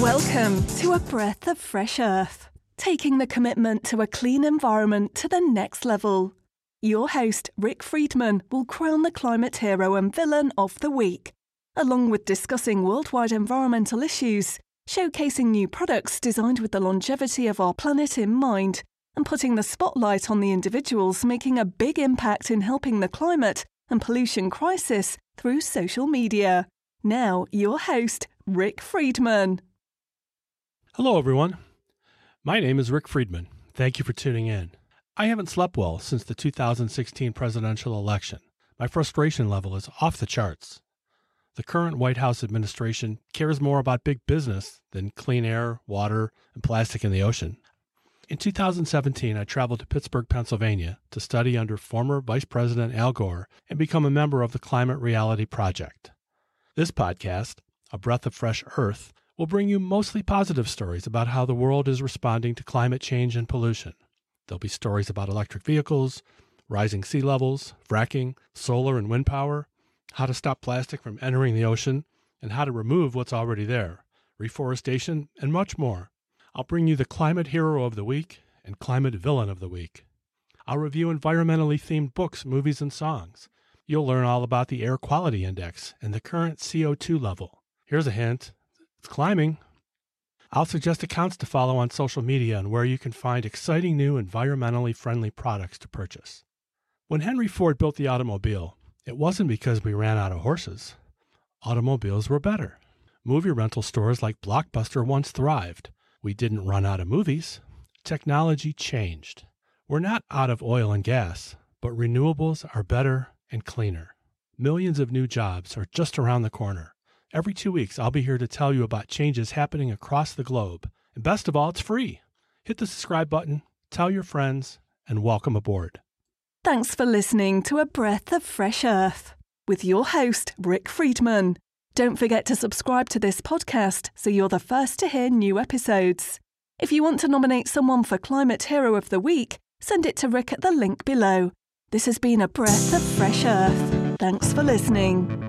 Welcome to A Breath of Fresh Earth, taking the commitment to a clean environment to the next level. Your host, Rick Friedman, will crown the climate hero and villain of the week, along with discussing worldwide environmental issues, showcasing new products designed with the longevity of our planet in mind, and putting the spotlight on the individuals making a big impact in helping the climate and pollution crisis through social media. Now, your host, Rick Friedman. Hello, everyone. My name is Rick Friedman. Thank you for tuning in. I haven't slept well since the 2016 presidential election. My frustration level is off the charts. The current White House administration cares more about big business than clean air, water, and plastic in the ocean. In 2017, I traveled to Pittsburgh, Pennsylvania to study under former Vice President Al Gore and become a member of the Climate Reality Project. This podcast, A Breath of Fresh Earth, will bring you mostly positive stories about how the world is responding to climate change and pollution. There'll be stories about electric vehicles, rising sea levels, fracking, solar and wind power, how to stop plastic from entering the ocean, and how to remove what's already there, reforestation, and much more. I'll bring you the Climate Hero of the Week and Climate Villain of the Week. I'll review environmentally themed books, movies, and songs. You'll learn all about the Air Quality Index and the current CO2 level. Here's a hint it's climbing. I'll suggest accounts to follow on social media and where you can find exciting new environmentally friendly products to purchase. When Henry Ford built the automobile, it wasn't because we ran out of horses. Automobiles were better. Movie rental stores like Blockbuster once thrived. We didn't run out of movies. Technology changed. We're not out of oil and gas, but renewables are better and cleaner. Millions of new jobs are just around the corner. Every two weeks, I'll be here to tell you about changes happening across the globe. And best of all, it's free. Hit the subscribe button, tell your friends, and welcome aboard. Thanks for listening to A Breath of Fresh Earth with your host, Rick Friedman. Don't forget to subscribe to this podcast so you're the first to hear new episodes. If you want to nominate someone for Climate Hero of the Week, send it to Rick at the link below. This has been A Breath of Fresh Earth. Thanks for listening.